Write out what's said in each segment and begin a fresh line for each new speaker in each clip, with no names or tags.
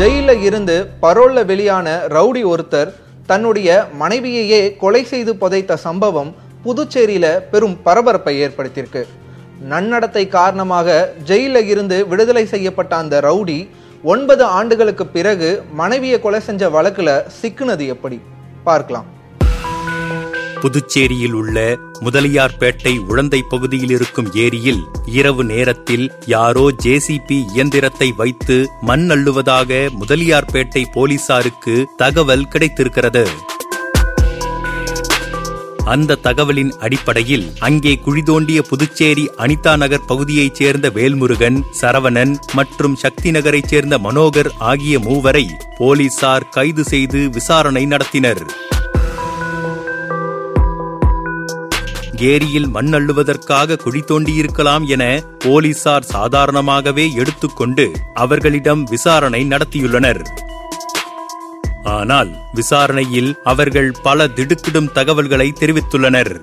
ஜெயில இருந்து பரோல்ல வெளியான ரவுடி ஒருத்தர் தன்னுடைய மனைவியையே கொலை செய்து புதைத்த சம்பவம் புதுச்சேரியில பெரும் பரபரப்பை ஏற்படுத்தியிருக்கு. நன்னடத்தை காரணமாக ஜெயில இருந்து விடுதலை செய்யப்பட்ட அந்த ரவுடி ஒன்பது ஆண்டுகளுக்கு பிறகு மனைவியை கொலை செஞ்ச வழக்குல சிக்குனது எப்படி? பார்க்கலாம்.
புதுச்சேரியில் உள்ள முதலியார்பேட்டை உழந்தை பகுதியில் இருக்கும் ஏரியில் இரவு நேரத்தில் யாரோ ஜேசிபி இயந்திரத்தை வைத்து மண் அள்ளுவதாக முதலியார்பேட்டை போலீசாருக்கு தகவல் கிடைத்திருக்கிறது. அந்த தகவலின் அடிப்படையில் அங்கே குழி தோண்டிய புதுச்சேரி அனிதா நகர் பகுதியைச் சேர்ந்த வேல்முருகன் சரவணன் மற்றும் சக்தி நகரைச் சேர்ந்த மனோகர் ஆகிய மூவரை போலீசார் கைது செய்து விசாரணை நடத்தினர். ஏரியில் மண் அள்ளுவதற்காக குழி தோண்டியிருக்கலாம் என போலீசார் சாதாரணமாகவே எடுத்துக்கொண்டு அவர்களிடம் விசாரணை நடத்தியுள்ளனர். ஆனால் விசாரணையில் அவர்கள் பல திடுக்கிடும் தகவல்களை தெரிவித்துள்ளனர்.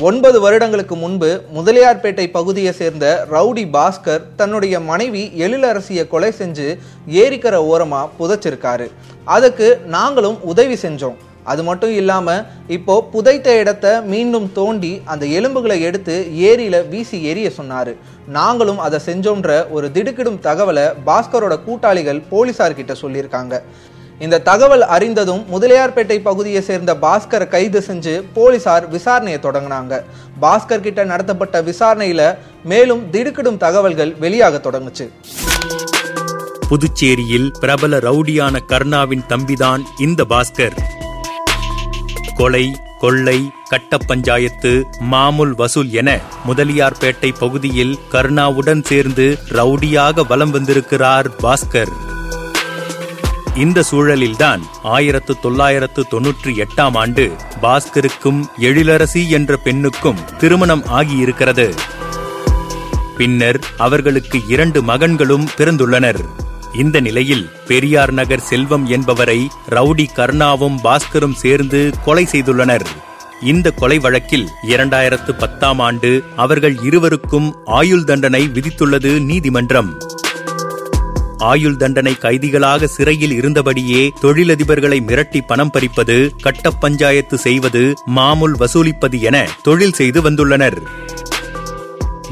ஒன்பது வருடங்களுக்கு முன்பு முதலியார்பேட்டை பகுதியை சேர்ந்த ரவுடி பாஸ்கர் தன்னுடைய மனைவி எழிலரசியை கொலை செஞ்சு ஏரிக்கரை ஓரமா புதைச்சிருக்காரு. அதுக்கு நாங்களும் உதவி செஞ்சோம். அது மட்டும் இல்லாமல் இப்போ புதைத்த இடத்த மீண்டும் தோண்டி அந்த எலும்புகளை எடுத்து ஏரியில வீசி எரிய சொன்னாரு. நாங்களும் அதை செஞ்சோன்ற ஒரு திடுக்கிடும் தகவலை பாஸ்கரோட கூட்டாளிகள் போலீசார்கிட்ட சொல்லியிருக்காங்க. இந்த தகவல் அறிந்ததும் முதலியார்பேட்டை பகுதியை சேர்ந்த பாஸ்கரை கைது செஞ்சு போலீசார் விசாரணையை தொடங்கினாங்க. பாஸ்கர் கிட்ட நடத்தப்பட்ட விசாரணையில மேலும் திடுக்கிடும் தகவல்கள் வெளியாக தொடங்குச்சு.
புதுச்சேரியில் பிரபல ரவுடியான கர்ணாவின் தம்பிதான் இந்த பாஸ்கர். கொலை கொள்ளை கட்ட பஞ்சாயத்து மாமூல் வசூல் என முதலியார்பேட்டை பகுதியில் கருணாவுடன் சேர்ந்து ரவுடியாக வலம் வந்திருக்கிறார் பாஸ்கர். இந்த சூழலில்தான் ஆயிரத்து தொள்ளாயிரத்து தொன்னூற்றி எட்டாம் ஆண்டு பாஸ்கருக்கும் எழிலரசி என்ற பெண்ணுக்கும் திருமணம் ஆகியிருக்கிறது. பின்னர் அவர்களுக்கு இரண்டு மகன்களும் பிறந்துள்ளனர். இந்த நிலையில் பெரியார் நகர் செல்வம் என்பவரை ரவுடி கர்ணாவும் பாஸ்கரும் சேர்ந்து கொலை செய்துள்ளனர். இந்த கொலை வழக்கில் இரண்டாயிரத்து பத்தாம் ஆண்டு அவர்கள் இருவருக்கும் ஆயுள் தண்டனை விதித்துள்ளது நீதிமன்றம். ஆயுள் தண்டனை கைதிகளாக சிறையில் இருந்தபடியே தொழிலதிபர்களை மிரட்டி பணம் பறிப்பது கட்ட பஞ்சாயத்து செய்வது மாமூல் வசூலிப்பது என தொழில் செய்து வந்துள்ளனர்.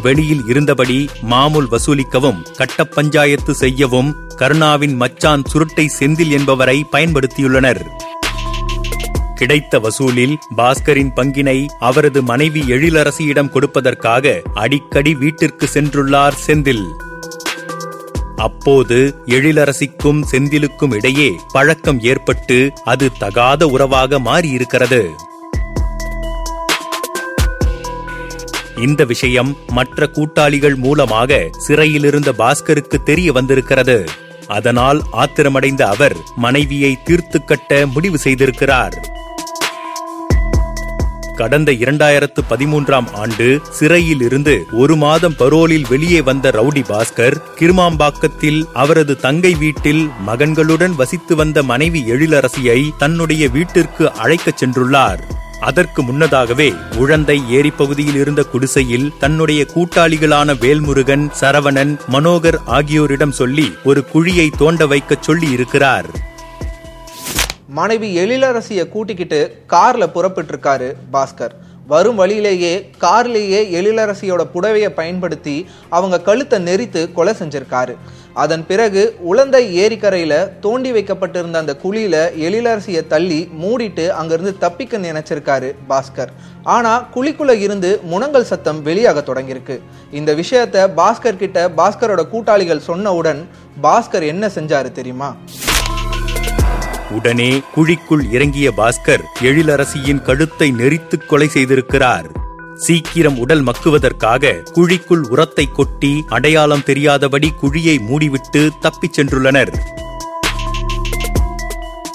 வெளியில் இருந்தபடி மாமூல் வசூலிக்கவும் கட்ட பஞ்சாயத்து செய்யவும் கருணாவின் மச்சான் சுருட்டை செந்தில் என்பவரை பயன்படுத்தியுள்ளனர். கிடைத்த வசூலில் பாஸ்கரின் பங்கினை அவரது மனைவி எழிலரசியிடம் கொடுப்பதற்காக அடிக்கடி வீட்டிற்கு சென்றுள்ளார் செந்தில். அப்போது எழிலரசிக்கும் செந்திலுக்கும் இடையே பழக்கம் ஏற்பட்டு அது தகாத உறவாக மாறியிருக்கிறது. இந்த விஷயம் மற்ற கூட்டாளிகள் மூலமாக சிறையிலிருந்த பாஸ்கருக்கு தெரிய வந்திருக்கிறது. அதனால் ஆத்திரமடைந்த அவர் மனைவியை தீர்த்து கட்ட முடிவு செய்திருக்கிறார். கடந்த இரண்டாயிரத்து பதிமூன்றாம் ஆண்டு சிறையில் இருந்து ஒரு மாதம் பரோலில் வெளியே வந்த ரவுடி பாஸ்கர் கிருமாம்பாக்கத்தில் அவரது தங்கை வீட்டில் மகன்களுடன் வசித்து வந்த மனைவி எழிலரசியை தன்னுடைய வீட்டிற்கு அழைக்கச் சென்றுள்ளார். அதற்கு முன்னதாகவே உழந்தை ஏரி பகுதியில் இருந்த குடிசையில் தன்னுடைய கூட்டாளிகளான வேல்முருகன் சரவணன் மனோகர் ஆகியோரிடம் சொல்லி ஒரு குழியை தோண்ட வைக்கச் சொல்லி இருக்கிறார்
மனைவி எழிலரசியை கூட்டிக்கிட்டு கார்ல புறப்பட்டிருக்காரு பாஸ்கர். வரும் வழியிலேயே கார்லேயே எழிலரசியோட புடவையை பயன்படுத்தி அவங்க கழுத்தை நெரித்து கொலை செஞ்சிருக்காரு. அதன் பிறகு உளந்தை ஏரிக்கரையில் தோண்டி வைக்கப்பட்டிருந்த அந்த குழியில எழிலரசியை தள்ளி மூடிட்டு அங்கிருந்து தப்பிக்க நினைச்சிருக்காரு பாஸ்கர். ஆனா குழிக்குள்ள இருந்து முனங்கல் சத்தம் வெளியாக தொடங்கியிருக்கு. இந்த விஷயத்த பாஸ்கர் கிட்ட பாஸ்கரோட கூட்டாளிகள் சொன்னவுடன் பாஸ்கர் என்ன செஞ்சாரு தெரியுமா?
உடனே குழிக்குள் இறங்கிய பாஸ்கர் எழிலரசியின் கழுத்தை நெறித்து கொலை செய்திருக்கிறார். சீக்கிரம் உடல் மக்குவதற்காக குழிக்குள் உரத்தை கொட்டி அடையாளம் தெரியாதபடி குழியை மூடிவிட்டு தப்பிச் சென்றுள்ளனர்.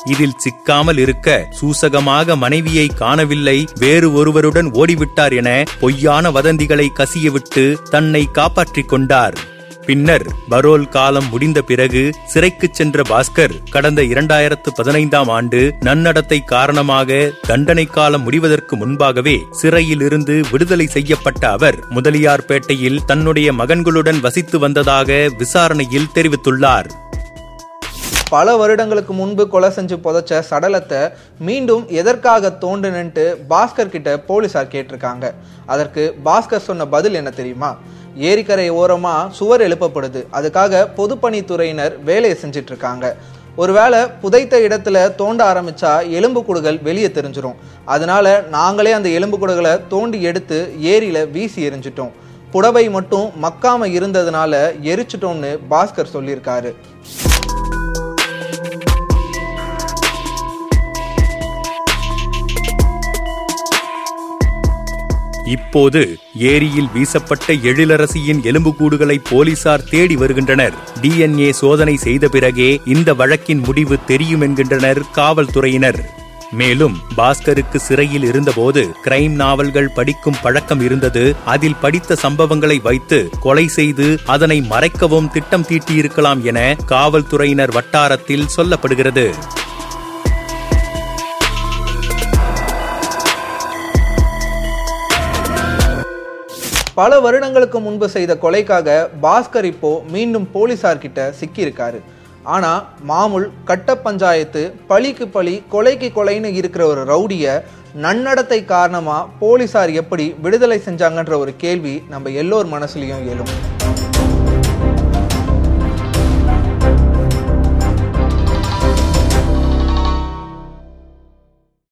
இதில் சிக்காமல் இருக்க சூசகமாக மனைவியை காணவில்லை வேறு ஒருவருடன் ஓடிவிட்டார் என பொய்யான வதந்திகளை கசியவிட்டு தன்னை காப்பாற்றிக் கொண்டார். பின்னர் பரோல் காலம் முடிந்த பிறகு சிறைக்கு சென்ற பாஸ்கர் கடந்த இரண்டாயிரத்து பதினைந்தாம் ஆண்டு நன்னடத்தை காரணமாக தண்டனை காலம் முடிவதற்கு முன்பாகவே சிறையில் இருந்து விடுதலை செய்யப்பட்ட அவர் முதலியார்பேட்டையில் தன்னுடைய மகன்களுடன் வசித்து வந்ததாக விசாரணையில் தெரிவித்துள்ளார்.
பல வருடங்களுக்கு முன்பு கொலை செஞ்சு புதைச்ச சடலத்தை மீண்டும் எதற்காக தோண்டுனன்ட்டு பாஸ்கர் கிட்ட போலீசார் கேட்டிருக்காங்க. அதற்கு பாஸ்கர் சொன்ன பதில் என்ன தெரியுமா? ஏரிக்கரை ஓரமாக சுவர் எழுப்பப்படுது. அதுக்காக பொதுப்பணித்துறையினர் வேலையை செஞ்சிட்டு இருக்காங்க ஒருவேளை புதைத்த இடத்துல தோண்ட ஆரம்பிச்சா எலும்புக்கூடுகள் வெளியே தெரிஞ்சிடும் அதனால நாங்களே அந்த எலும்புக்கூடுகளை தோண்டி எடுத்து ஏரியில வீசி எரிஞ்சிட்டோம் புடவை மட்டும் மக்காம இருந்ததுனால எரிச்சிட்டோம்னு பாஸ்கர் சொல்லியிருக்காரு.
இப்போது ஏரியில் வீசப்பட்ட எழிலரசியின் எலும்புக்கூடுகளை போலீசார் தேடி வருகின்றனர். டிஎன்ஏ சோதனை செய்த பிறகே இந்த வழக்கின் முடிவு தெரியும் என்கின்றனர் காவல்துறையினர். மேலும் பாஸ்கருக்கு சிறையில் இருந்தபோது கிரைம் நாவல்கள் படிக்கும் பழக்கம் இருந்தது. அதில் படித்த சம்பவங்களை வைத்து கொலை செய்து அதனை மறைக்கவும் திட்டம் தீட்டியிருக்கலாம் என காவல்துறையினர் வட்டாரத்தில் சொல்லப்படுகிறது.
பல வருடங்களுக்கு முன்பு செய்த கொலைக்காக பாஸ்கர் இப்போ மீண்டும் போலீசார்கிட்ட சிக்கியிருக்காரு. ஆனா மாமூல் கட்ட பஞ்சாயத்து பழிக்கு பழி கொலைக்கு கொலைன்னு இருக்கிற ஒரு ரவுடிய நன்னடத்தை காரணமா போலீசார் எப்படி விடுதலை செஞ்சாங்கன்ற ஒரு கேள்வி நம்ம எல்லோர் மனசுலயும் எழும்.